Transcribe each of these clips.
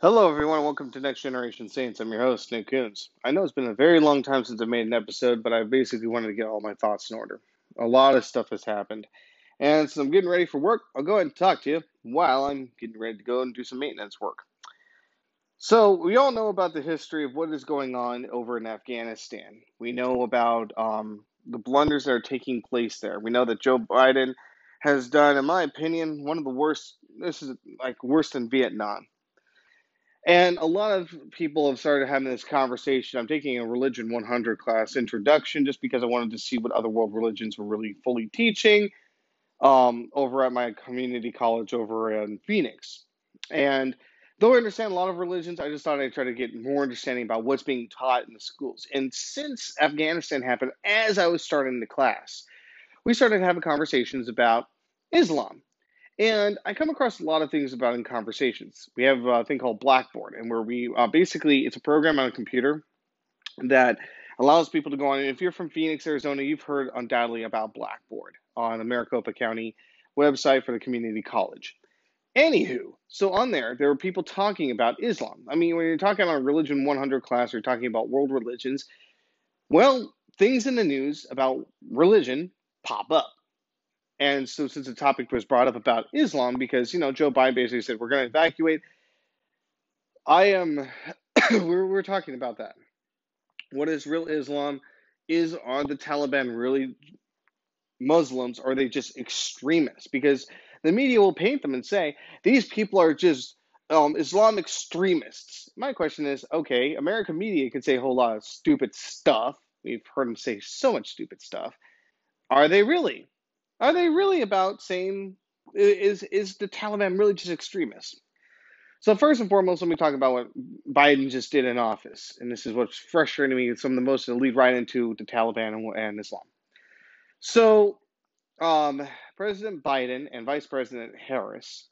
Hello, everyone. Welcome to Next Generation Saints. I'm your host, Nick Coons. I know it's been a very long time since I made an episode, but I basically wanted to get all my thoughts in order. A lot of stuff has happened. And since I'm getting ready for work, I'll go ahead and talk to you while I'm getting ready to go and do some maintenance work. So, we all know about the history of what is going on over in Afghanistan. We know about um, the blunders that are taking place there. We know that Joe Biden has done, in my opinion, one of the worst, this is like worse than Vietnam and a lot of people have started having this conversation. I'm taking a Religion 100 class introduction just because I wanted to see what other world religions were really fully teaching um, over at my community college over in Phoenix. And though I understand a lot of religions, I just thought I'd try to get more understanding about what's being taught in the schools. And since Afghanistan happened, as I was starting the class, we started having conversations about Islam and I come across a lot of things about in conversations. We have a thing called Blackboard, and where we uh, basically it's a program on a computer that allows people to go on. And if you're from Phoenix, Arizona, you've heard undoubtedly about Blackboard on the Maricopa County website for the community college. Anywho, so on there, there were people talking about Islam. I mean, when you're talking about a Religion 100 class, you're talking about world religions. Well, things in the news about religion pop up. And so, since the topic was brought up about Islam, because you know Joe Biden basically said we're going to evacuate, I am. we're we're talking about that. What is real Islam? Is are the Taliban really Muslims? Or are they just extremists? Because the media will paint them and say these people are just um, Islam extremists. My question is, okay, American media can say a whole lot of stupid stuff. We've heard them say so much stupid stuff. Are they really? Are they really about saying is is the Taliban really just extremists? So first and foremost, let me talk about what Biden just did in office, and this is what's frustrating me. And some of the most to lead right into the Taliban and, and Islam. So, um, President Biden and Vice President Harris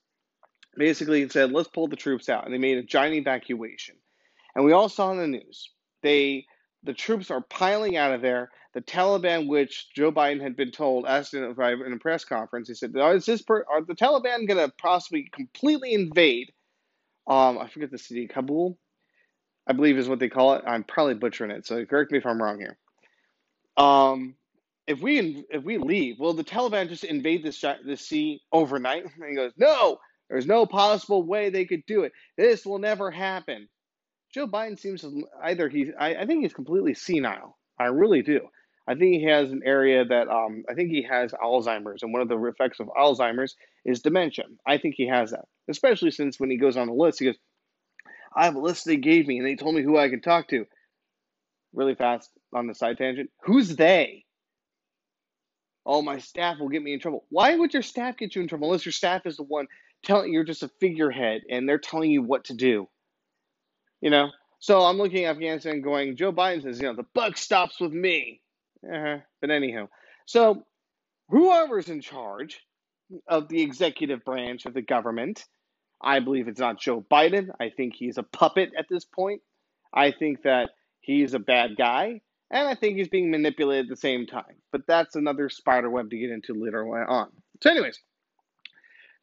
basically said, "Let's pull the troops out," and they made a giant evacuation. And we all saw in the news they the troops are piling out of there. The Taliban, which Joe Biden had been told, asked in a, in a press conference, he said, "Is this per, are the Taliban going to possibly completely invade?" Um, I forget the city, Kabul, I believe is what they call it. I'm probably butchering it, so correct me if I'm wrong here. Um, if we if we leave, will the Taliban just invade this this sea overnight? And he goes, "No, there's no possible way they could do it. This will never happen." Joe Biden seems either he's I, I think he's completely senile. I really do. I think he has an area that um, I think he has Alzheimer's, and one of the effects of Alzheimer's is dementia. I think he has that, especially since when he goes on the list, he goes, "I have a list they gave me, and they told me who I could talk to." Really fast on the side tangent. Who's they? Oh, my staff will get me in trouble. Why would your staff get you in trouble unless your staff is the one telling you're just a figurehead and they're telling you what to do? You know, so I'm looking at Afghanistan going, Joe Biden says, you know, the buck stops with me. Uh-huh. But anyhow, so whoever's in charge of the executive branch of the government, I believe it's not Joe Biden. I think he's a puppet at this point. I think that he's a bad guy, and I think he's being manipulated at the same time. But that's another spider web to get into later on. So, anyways,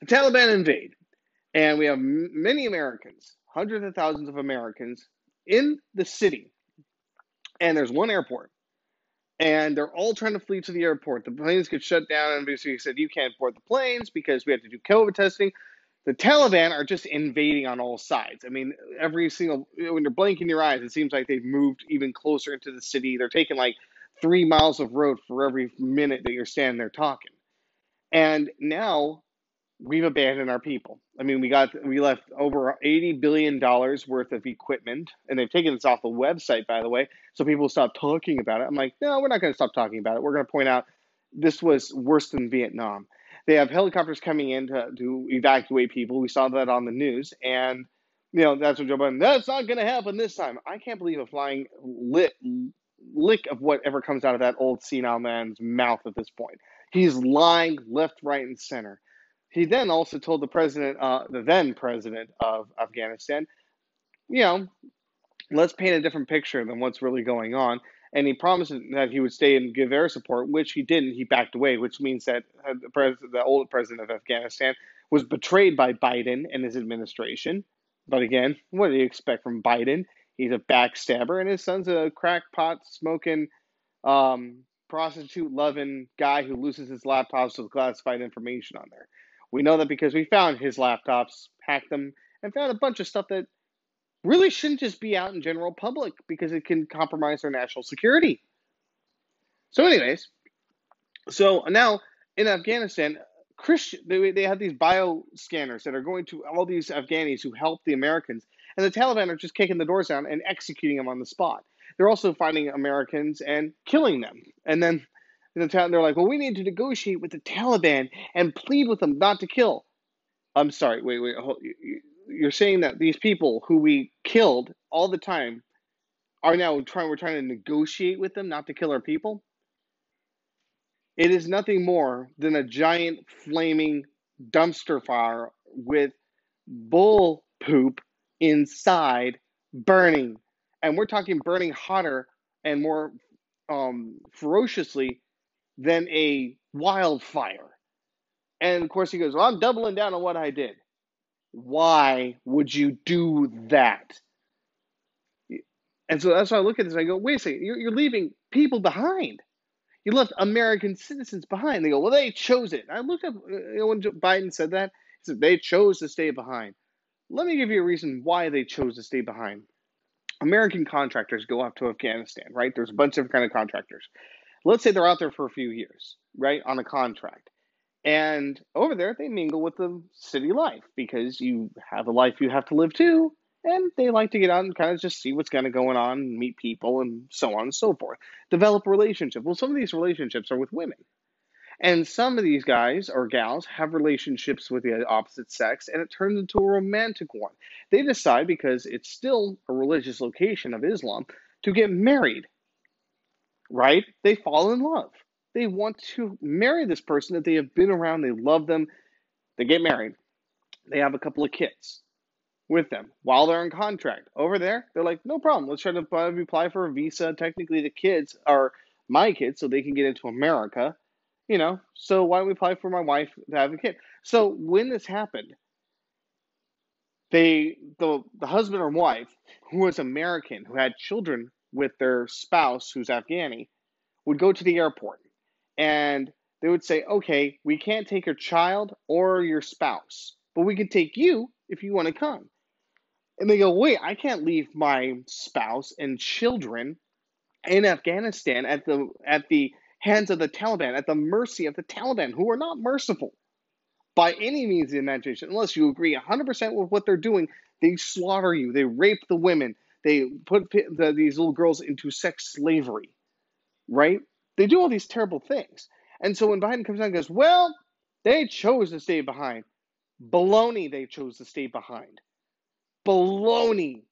the Taliban invade, and we have many Americans hundreds of thousands of Americans in the city, and there's one airport, and they're all trying to flee to the airport. The planes get shut down, and basically said you can't board the planes because we have to do COVID testing. The Taliban are just invading on all sides. I mean, every single when you're blinking your eyes, it seems like they've moved even closer into the city. They're taking like three miles of road for every minute that you're standing there talking. And now we've abandoned our people. I mean, we got we left over eighty billion dollars worth of equipment, and they've taken this off the website, by the way, so people stop talking about it. I'm like, no, we're not going to stop talking about it. We're going to point out this was worse than Vietnam. They have helicopters coming in to, to evacuate people. We saw that on the news, and you know that's what Joe Biden. That's not going to happen this time. I can't believe a flying lit lick of whatever comes out of that old senile man's mouth at this point. He's lying left, right, and center. He then also told the president, uh, the then president of Afghanistan, you know, let's paint a different picture than what's really going on. And he promised that he would stay and give air support, which he didn't. He backed away, which means that uh, the, president, the old president of Afghanistan was betrayed by Biden and his administration. But again, what do you expect from Biden? He's a backstabber, and his son's a crackpot smoking, um, prostitute loving guy who loses his laptops with classified information on there. We know that because we found his laptops, hacked them, and found a bunch of stuff that really shouldn't just be out in general public because it can compromise our national security. So, anyways, so now in Afghanistan, Christian, they, they have these bio scanners that are going to all these Afghanis who help the Americans, and the Taliban are just kicking the doors down and executing them on the spot. They're also finding Americans and killing them. And then the town, they're like, well, we need to negotiate with the Taliban and plead with them not to kill. I'm sorry, wait, wait, hold, you're saying that these people who we killed all the time are now trying, we're trying to negotiate with them not to kill our people? It is nothing more than a giant flaming dumpster fire with bull poop inside burning. And we're talking burning hotter and more um, ferociously than a wildfire. And of course, he goes, Well, I'm doubling down on what I did. Why would you do that? And so that's why I look at this. I go, Wait a second, you're, you're leaving people behind. You left American citizens behind. They go, well, they chose it. I looked up you know, when Biden said that. He said they chose to stay behind. Let me give you a reason why they chose to stay behind. American contractors go off to Afghanistan, right? There's a bunch of kind of contractors. Let's say they're out there for a few years, right, on a contract. And over there, they mingle with the city life because you have a life you have to live too and they like to get out and kind of just see what's kind of going on, meet people, and so on and so forth. Develop a relationship. Well, some of these relationships are with women. And some of these guys or gals have relationships with the opposite sex, and it turns into a romantic one. They decide, because it's still a religious location of Islam, to get married. Right? They fall in love. They want to marry this person that they have been around, they love them, they get married. They have a couple of kids with them while they're in contract. Over there, they're like, no problem. Let's try to apply for a visa. Technically, the kids are my kids, so they can get into America. You know, so why don't we apply for my wife to have a kid? So when this happened, they the the husband or wife who was American who had children with their spouse who's Afghani would go to the airport and they would say, okay, we can't take your child or your spouse, but we can take you if you want to come. And they go, wait, I can't leave my spouse and children in Afghanistan at the at the hands of the Taliban, at the mercy of the Taliban, who are not merciful by any means of the imagination, unless you agree 100% with what they're doing. They slaughter you, they rape the women, they put the, these little girls into sex slavery, right? They do all these terrible things. And so when Biden comes out and goes, well, they chose to stay behind. Baloney, they chose to stay behind baloney.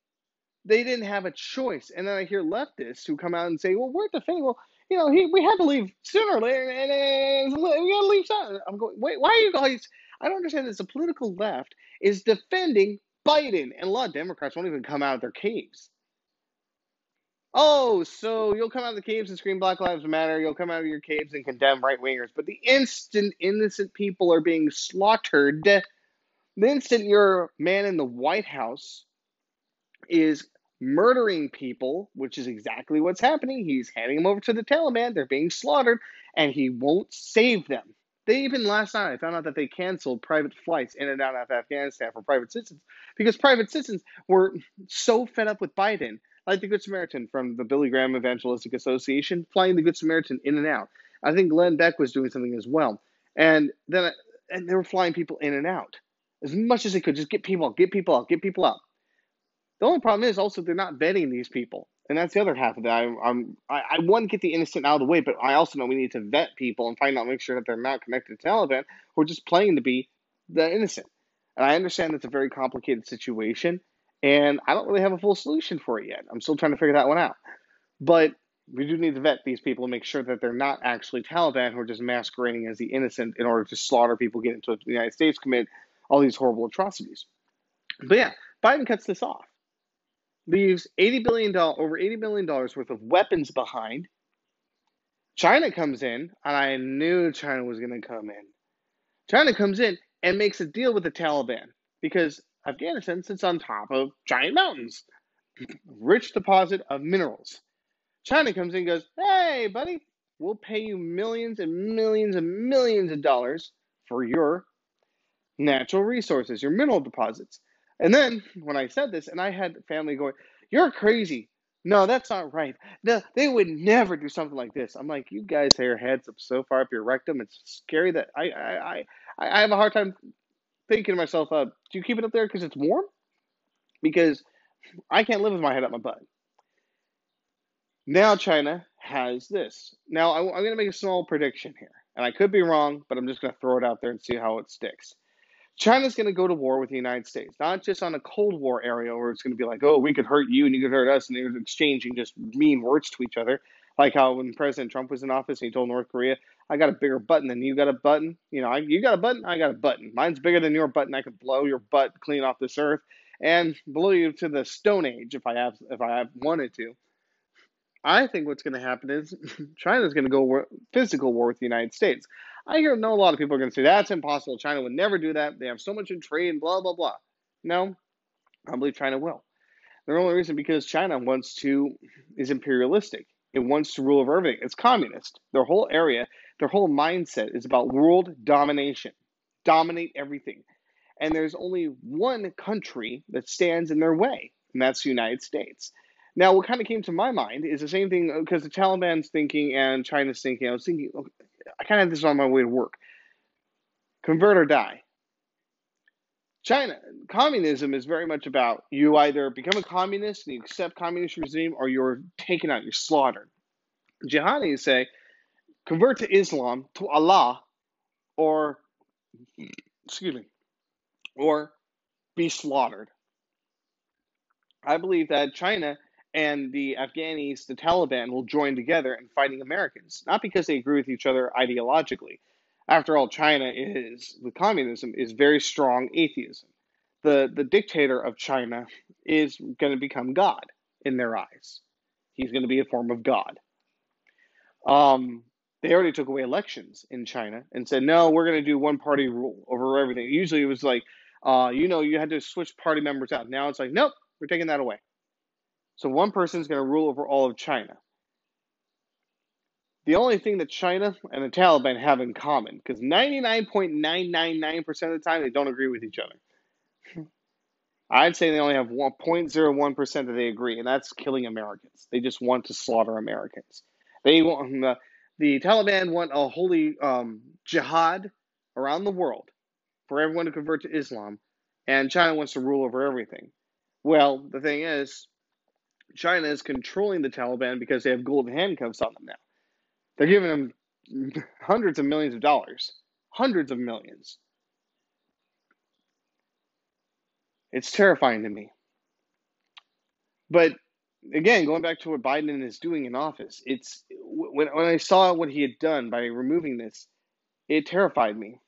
They didn't have a choice. And then I hear leftists who come out and say, well, we're defending. Well, you know, he, we had to leave sooner or later, and, and, and we got to leave sooner. I'm going, wait, why are you guys? I don't understand this. The political left is defending Biden, and a lot of Democrats won't even come out of their caves. Oh, so you'll come out of the caves and scream Black Lives Matter. You'll come out of your caves and condemn right wingers. But the instant innocent people are being slaughtered, the instant your man in the White House is murdering people, which is exactly what's happening, he's handing them over to the Taliban. They're being slaughtered, and he won't save them. They even last night I found out that they canceled private flights in and out of Afghanistan for private citizens because private citizens were so fed up with Biden, like the Good Samaritan from the Billy Graham Evangelistic Association, flying the Good Samaritan in and out. I think Glenn Beck was doing something as well, and then and they were flying people in and out as much as they could. Just get people out, get people out, get people out. The only problem is also they're not vetting these people, and that's the other half of that. I, I'm I, I want to get the innocent out of the way, but I also know we need to vet people and find out, make sure that they're not connected to Taliban who are just playing to be the innocent. And I understand it's a very complicated situation, and I don't really have a full solution for it yet. I'm still trying to figure that one out. But we do need to vet these people and make sure that they're not actually Taliban who are just masquerading as the innocent in order to slaughter people, get into the United States, commit all these horrible atrocities. But yeah, Biden cuts this off, leaves $80 billion, over $80 billion worth of weapons behind. China comes in, and I knew China was going to come in. China comes in and makes a deal with the Taliban because Afghanistan sits on top of giant mountains, rich deposit of minerals. China comes in and goes, hey, buddy, we'll pay you millions and millions and millions of dollars for your natural resources, your mineral deposits. And then when I said this, and I had family going, You're crazy. No, that's not right. No, they would never do something like this. I'm like, you guys have your heads up so far up your rectum. It's scary that I I, I, I have a hard time thinking to myself, uh, do you keep it up there because it's warm? Because I can't live with my head up my butt. Now China has this. Now I, I'm going to make a small prediction here, and I could be wrong, but I'm just going to throw it out there and see how it sticks. China's going to go to war with the United States, not just on a Cold War area where it's going to be like, oh, we could hurt you and you could hurt us, and they're exchanging just mean words to each other. Like how when President Trump was in office he told North Korea, I got a bigger button than you got a button. You know, I, you got a button, I got a button. Mine's bigger than your button. I could blow your butt clean off this earth and blow you to the Stone Age if I have if I have wanted to. I think what's going to happen is China's going to go war, physical war with the United States. I hear know a lot of people are going to say that's impossible. China would never do that. They have so much in trade, blah blah blah. No, I believe China will. The only reason because China wants to is imperialistic. It wants to rule over everything. It's communist. Their whole area, their whole mindset is about world domination, dominate everything. And there's only one country that stands in their way, and that's the United States. Now, what kind of came to my mind is the same thing because the Taliban's thinking and China's thinking. I was thinking, I kind of had this on my way to work convert or die. China, communism is very much about you either become a communist and you accept communist regime or you're taken out, you're slaughtered. Jihadis say, convert to Islam, to Allah, or, excuse me, or be slaughtered. I believe that China and the Afghanis, the Taliban, will join together in fighting Americans, not because they agree with each other ideologically. After all, China is, the communism is very strong atheism. The, the dictator of China is going to become God in their eyes. He's going to be a form of God. Um, they already took away elections in China and said, no, we're going to do one party rule over everything. Usually it was like, uh, you know, you had to switch party members out. Now it's like, nope, we're taking that away. So one person is going to rule over all of China. The only thing that China and the Taliban have in common, because 99.999% of the time they don't agree with each other. I'd say they only have 0.01% that they agree, and that's killing Americans. They just want to slaughter Americans. They want the, the Taliban want a holy um, jihad around the world for everyone to convert to Islam, and China wants to rule over everything. Well, the thing is, China is controlling the Taliban because they have gold handcuffs on them now. They're giving them hundreds of millions of dollars, hundreds of millions. It's terrifying to me. But again, going back to what Biden is doing in office, it's when when I saw what he had done by removing this, it terrified me.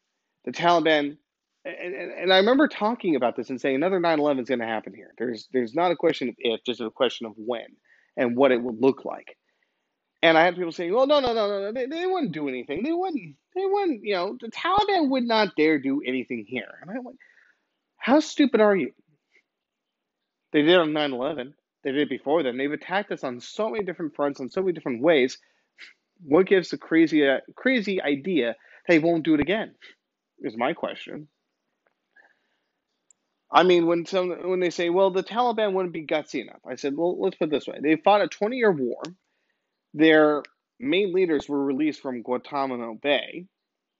The Taliban and, and, and I remember talking about this and saying another 9/11 is going to happen here. There's there's not a question of if, just a question of when and what it would look like. And I had people saying, "Well, no, no, no, no, they, they wouldn't do anything. They wouldn't. They wouldn't. You know, the Taliban would not dare do anything here." And I'm like, "How stupid are you?" They did on 9/11. They did before then. They've attacked us on so many different fronts, on so many different ways. What gives the crazy, uh, crazy idea they won't do it again? Is my question. I mean, when some when they say, "Well, the Taliban wouldn't be gutsy enough," I said, "Well, let's put this way: they fought a 20-year war. Their main leaders were released from Guantanamo Bay,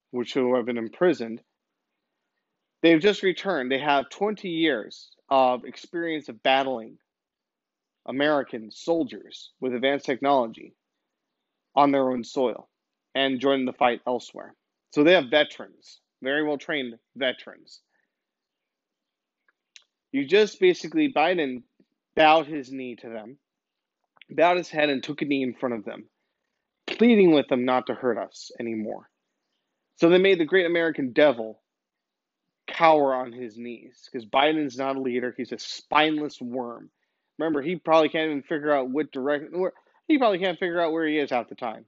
which who have been imprisoned. They've just returned. They have 20 years of experience of battling American soldiers with advanced technology on their own soil and joining the fight elsewhere. So they have veterans, very well trained veterans you just basically, Biden bowed his knee to them, bowed his head and took a knee in front of them, pleading with them not to hurt us anymore. So they made the great American devil cower on his knees because Biden's not a leader. He's a spineless worm. Remember, he probably can't even figure out what direction, where, he probably can't figure out where he is half the time.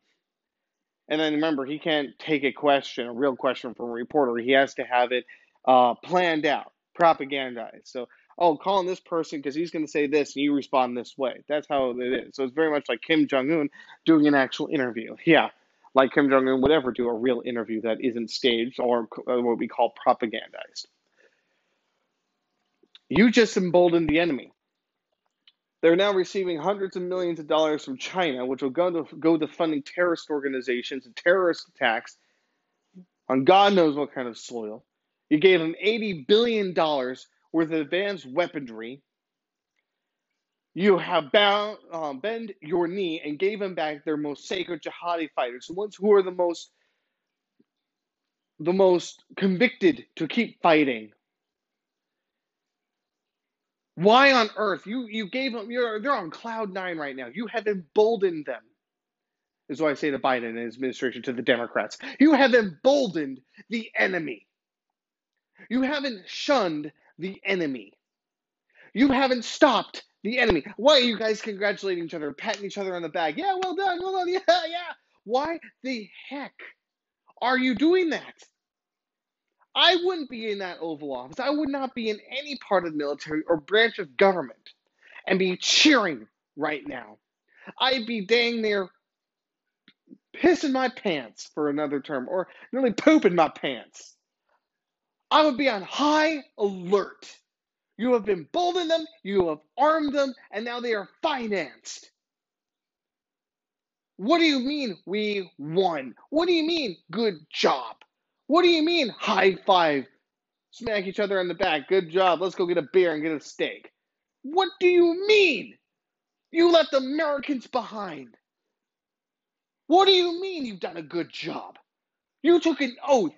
And then remember, he can't take a question, a real question from a reporter. He has to have it uh, planned out propagandized. So, oh, calling this person because he's going to say this and you respond this way. That's how it is. So it's very much like Kim Jong Un doing an actual interview. Yeah, like Kim Jong Un would ever do a real interview that isn't staged or uh, what we call propagandized. You just emboldened the enemy. They're now receiving hundreds of millions of dollars from China, which will go to go to funding terrorist organizations and terrorist attacks on God knows what kind of soil. You gave them $80 billion worth of advanced weaponry. You have bound, um, bend your knee and gave them back their most sacred jihadi fighters, the ones who are the most the most convicted to keep fighting. Why on earth you you gave them? You're they're on cloud nine right now. You have emboldened them is what I say to Biden and his administration to the Democrats. You have emboldened the enemy. You haven't shunned the enemy. You haven't stopped the enemy. Why are you guys congratulating each other, patting each other on the back? Yeah, well done, well done, yeah, yeah. Why the heck are you doing that? I wouldn't be in that Oval Office. I would not be in any part of the military or branch of government and be cheering right now. I'd be dang near pissing my pants for another term, or nearly pooping my pants. I would be on high alert. You have emboldened them, you have armed them, and now they are financed. What do you mean we won? What do you mean good job? What do you mean high five? Smack each other on the back. Good job. Let's go get a beer and get a steak. What do you mean? You left Americans behind. What do you mean you've done a good job? You took an oath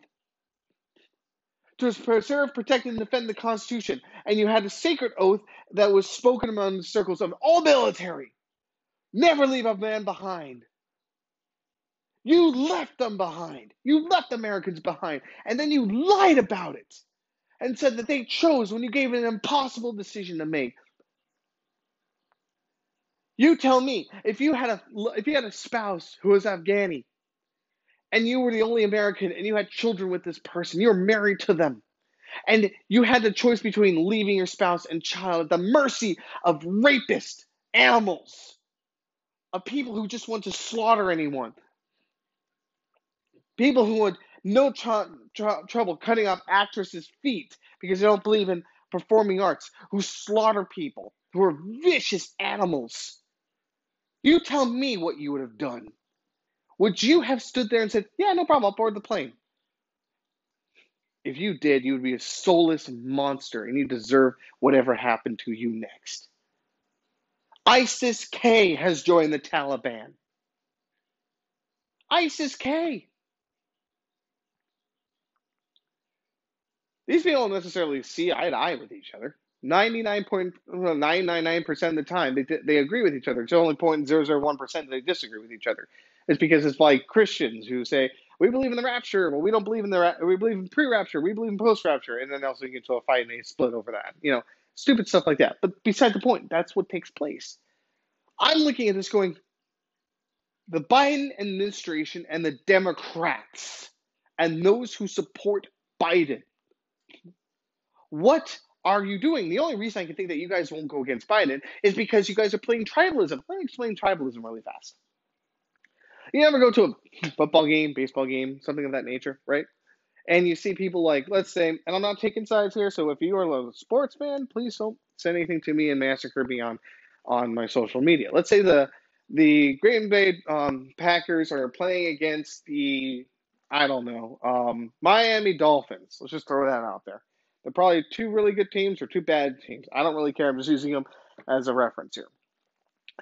to preserve, protect, and defend the Constitution, and you had a sacred oath that was spoken among the circles of all military. Never leave a man behind. You left them behind. You left Americans behind. And then you lied about it and said that they chose when you gave an impossible decision to make. You tell me if you had a if you had a spouse who was Afghani and you were the only American and you had children with this person, you're married to them. And you had the choice between leaving your spouse and child at the mercy of rapist animals, of people who just want to slaughter anyone, people who had no tr- tr- trouble cutting off actresses' feet because they don't believe in performing arts, who slaughter people, who are vicious animals. You tell me what you would have done. Would you have stood there and said, Yeah, no problem, I'll board the plane? If you did, you would be a soulless monster and you deserve whatever happened to you next. ISIS K has joined the Taliban. ISIS K. These people don't necessarily see eye to eye with each other. 99.999% of the time, they, they agree with each other. It's only 0.001% that they disagree with each other. It's because it's like Christians who say, we believe in the rapture, but we don't believe in the, ra- we believe in pre-rapture, we believe in post-rapture, and then also you get into a fight and they split over that. You know, stupid stuff like that. But beside the point, that's what takes place. I'm looking at this going, the Biden administration and the Democrats and those who support Biden, what are you doing? The only reason I can think that you guys won't go against Biden is because you guys are playing tribalism. Let me explain tribalism really fast. You ever go to a football game, baseball game, something of that nature, right? And you see people like, let's say, and I'm not taking sides here, so if you are a sports fan, please don't send anything to me and massacre me on, on my social media. Let's say the the Green Bay um, Packers are playing against the, I don't know, um, Miami Dolphins. Let's just throw that out there. They're probably two really good teams or two bad teams. I don't really care. I'm just using them as a reference here.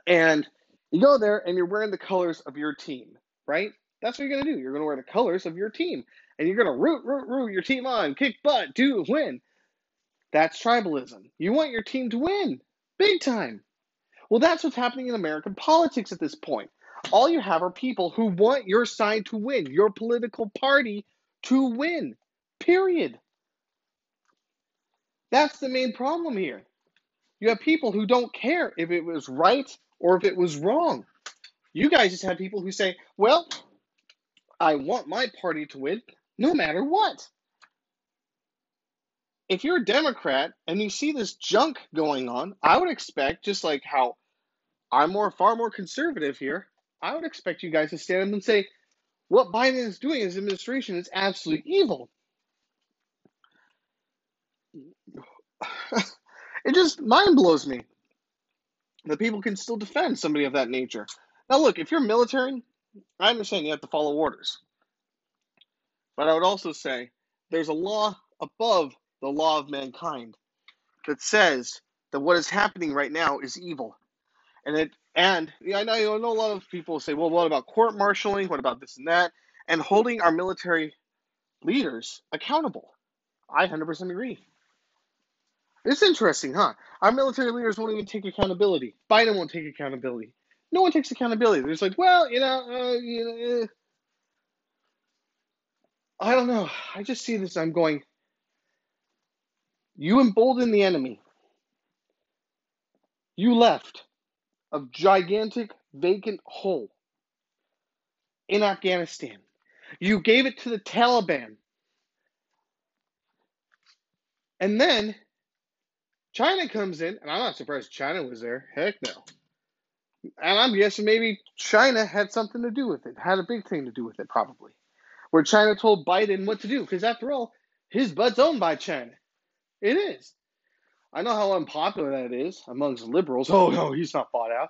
And you go there and you're wearing the colors of your team, right? That's what you're going to do. You're going to wear the colors of your team. And you're going to root, root, root your team on, kick butt, do win. That's tribalism. You want your team to win big time. Well, that's what's happening in American politics at this point. All you have are people who want your side to win, your political party to win, period. That's the main problem here. You have people who don't care if it was right or if it was wrong. You guys just have people who say, well, I want my party to win no matter what. if you're a Democrat and you see this junk going on, I would expect, just like how I'm more far more conservative here, I would expect you guys to stand up and say, what Biden is doing, his administration, is absolutely evil. it just mind blows me that people can still defend somebody of that nature. Now, look, if you're military, I understand you have to follow orders. But I would also say there's a law above the law of mankind that says that what is happening right now is evil. And it and I know, know a lot of people say, well, what about court martialing? What about this and that? And holding our military leaders accountable. I 100% agree. It's interesting, huh? Our military leaders won't even take accountability. Biden won't take accountability. No one takes accountability. They're just like, well, you know, uh, you know eh. I don't know. I just see this. I'm going. You embolden the enemy. You left a gigantic vacant hole in Afghanistan. You gave it to the Taliban. And then China comes in, and I'm not surprised China was there. Heck no. And I'm guessing maybe China had something to do with it, had a big thing to do with it, probably. Where China told Biden what to do, because after all, his butt's owned by China. It is. I know how unpopular that is amongst liberals. Oh no, he's not bought out.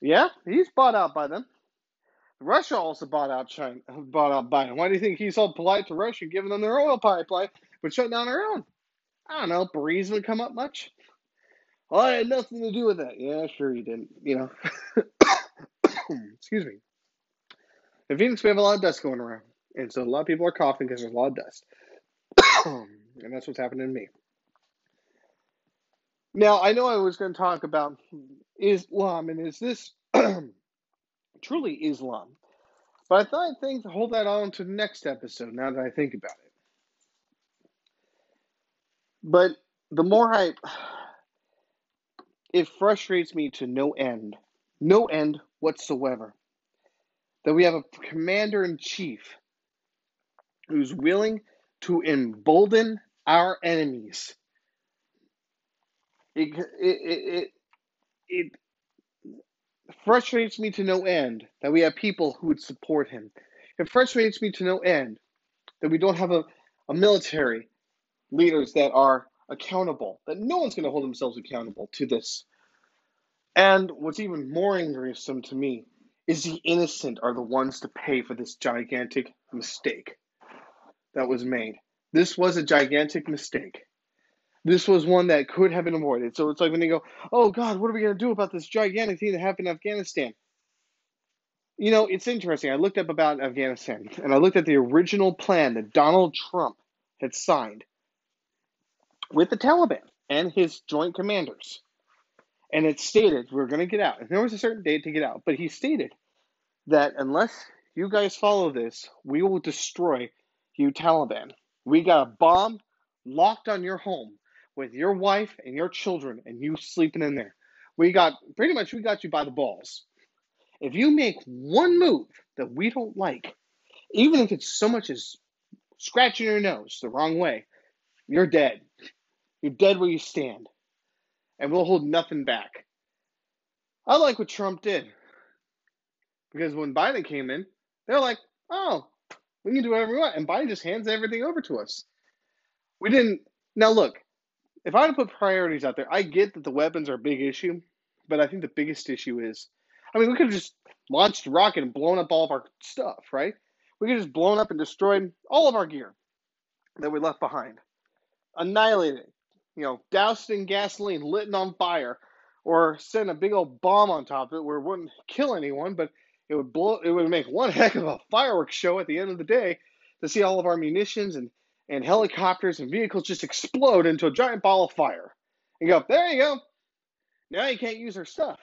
Yeah, he's bought out by them. Russia also bought out China, bought out Biden. Why do you think he's so polite to Russia, giving them their oil pipeline, but shutting down their own? I don't know. Burisma come up much? Well, I had nothing to do with that. Yeah, sure you didn't. You know. Excuse me. In Phoenix, we have a lot of dust going around, and so a lot of people are coughing because there's a lot of dust, and that's what's happening to me. Now, I know I was going to talk about Islam, and is this truly Islam? But I thought I'd think hold that on to the next episode. Now that I think about it, but the more I, it frustrates me to no end, no end whatsoever, that we have a commander in chief who's willing to embolden our enemies. It, it, it, it, frustrates me to no end that we have people who would support him. It frustrates me to no end that we don't have a, a military leaders that are accountable, that no one's going to hold themselves accountable to this. And what's even more worrisome to me is the innocent are the ones to pay for this gigantic mistake that was made. This was a gigantic mistake. This was one that could have been avoided. So it's like when they go, oh God, what are we going to do about this gigantic thing that happened in Afghanistan? You know, it's interesting. I looked up about Afghanistan and I looked at the original plan that Donald Trump had signed with the Taliban and his joint commanders. And it stated we're going to get out. And there was a certain date to get out, but he stated that unless you guys follow this, we will destroy you, Taliban. We got a bomb locked on your home with your wife and your children and you sleeping in there. We got pretty much we got you by the balls. If you make one move that we don't like, even if it's so much as scratching your nose the wrong way, you're dead. You're dead where you stand. And we'll hold nothing back. I like what Trump did. Because when Biden came in, they're like, oh, we can do whatever we want. And Biden just hands everything over to us. We didn't. Now, look, if I had to put priorities out there, I get that the weapons are a big issue. But I think the biggest issue is I mean, we could have just launched a rocket and blown up all of our stuff, right? We could have just blown up and destroyed all of our gear that we left behind, annihilated you know, doused in gasoline, lit on fire, or send a big old bomb on top of it where it wouldn't kill anyone, but it would blow it would make one heck of a fireworks show at the end of the day to see all of our munitions and, and helicopters and vehicles just explode into a giant ball of fire. And go, there you go. Now you can't use our stuff.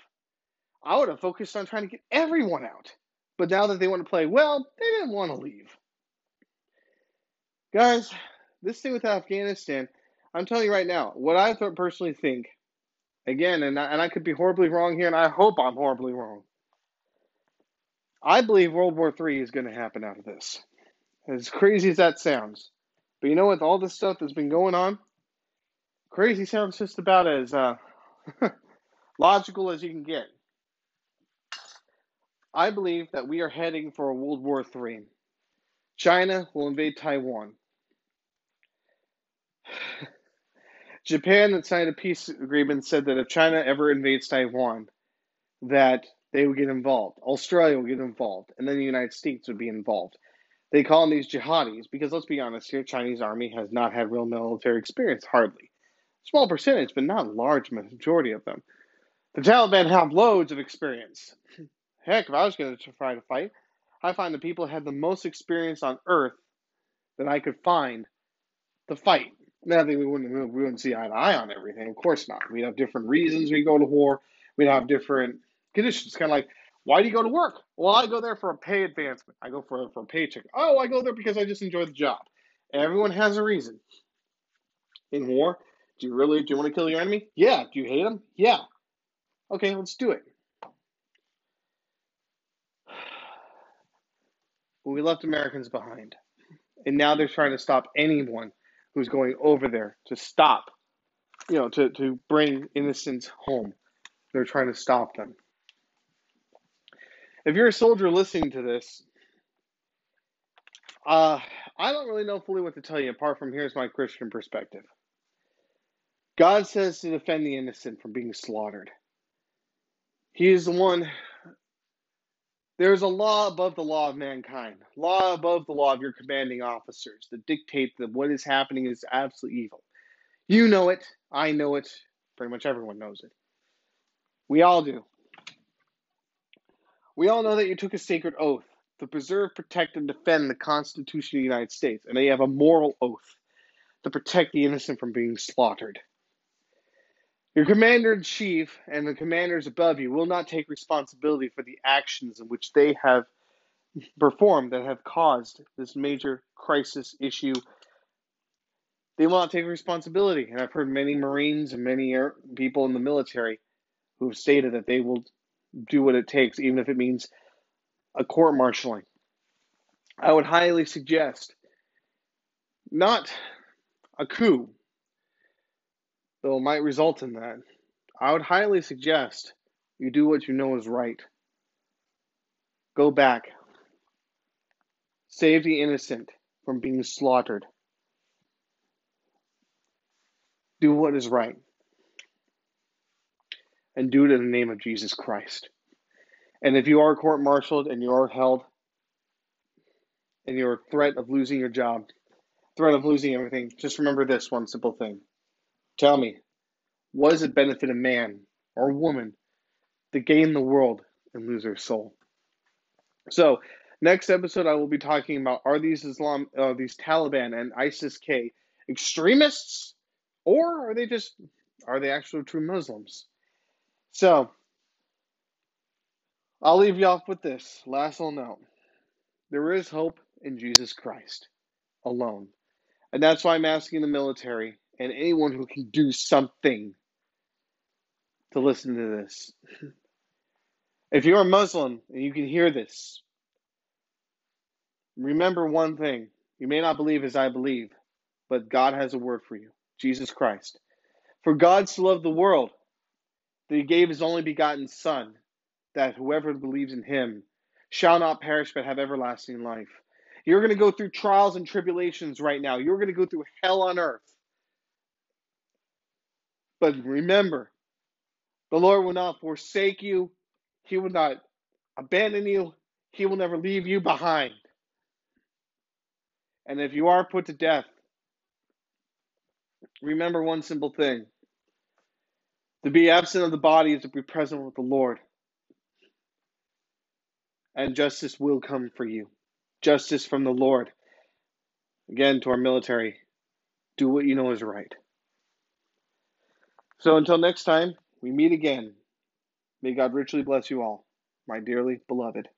I would have focused on trying to get everyone out. But now that they want to play well, they didn't want to leave. Guys, this thing with Afghanistan, I'm telling you right now, what I personally think, again, and I, and I could be horribly wrong here, and I hope I'm horribly wrong. I believe World War III is going to happen out of this. As crazy as that sounds. But you know, with all this stuff that's been going on, crazy sounds just about as uh, logical as you can get. I believe that we are heading for a World War III. China will invade Taiwan. Japan that signed a peace agreement said that if China ever invades Taiwan, that they would get involved. Australia would get involved, and then the United States would be involved. They call them these jihadis because let's be honest here, Chinese army has not had real military experience, hardly. Small percentage, but not a large majority of them. The Taliban have loads of experience. Heck, if I was going to try to fight, I find the people had the most experience on earth that I could find to fight. Now, that we wouldn't we wouldn't see eye to eye on everything. Of course not. We'd have different reasons we go to war. We'd have different conditions. Kind of like, why do you go to work? Well, I go there for a pay advancement. I go for for a paycheck. Oh, I go there because I just enjoy the job. Everyone has a reason. In war, do you really do you want to kill your enemy? Yeah. Do you hate him? Yeah. Okay, let's do it. we left Americans behind. And now they're trying to stop anyone who's going over there to stop, you know, to, to bring innocents home. They're trying to stop them. If you're a soldier listening to this, uh, I don't really know fully what to tell you apart from here's my Christian perspective. God says to defend the innocent from being slaughtered. He is the one there's a law above the law of mankind, law above the law of your commanding officers that dictate that what is happening is absolute evil. You know it. I know it. Pretty much everyone knows it. We all do. We all know that you took a sacred oath to preserve, protect, and defend the Constitution of the United States, and that you have a moral oath to protect the innocent from being slaughtered. Your commander in chief and the commanders above you will not take responsibility for the actions in which they have performed that have caused this major crisis issue. They will not take responsibility. And I've heard many Marines and many people in the military who have stated that they will do what it takes, even if it means a court martialing. I would highly suggest not a coup, though it might result in that, I would highly suggest you do what you know is right. Go back. Save the innocent from being slaughtered. Do what is right. And do it in the name of Jesus Christ. And if you are court martialed and you are held, and you're threat of losing your job, threat of losing everything, just remember this one simple thing. Tell me, what does it benefit a man or woman to gain the world and lose their soul? So, next episode, I will be talking about are these Islam, uh, these Taliban and ISIS K extremists, or are they just are they actual true Muslims? So, I'll leave you off with this last little note. There is hope in Jesus Christ alone. And that's why I'm asking the military and anyone who can do something to listen to this. If you're a Muslim and you can hear this, remember one thing. You may not believe as I believe, but God has a word for you Jesus Christ. For God so loved the world that he gave his only begotten Son, that whoever believes in him shall not perish but have everlasting life. You're going to go through trials and tribulations right now. You're going to go through hell on earth. But remember, the Lord will not forsake you, He will not abandon you, He will never leave you behind. And if you are put to death, remember one simple thing to be absent of the body is to be present with the Lord. And justice will come for you. Justice from the Lord. Again, to our military, do what you know is right. So until next time, we meet again. May God richly bless you all, my dearly beloved.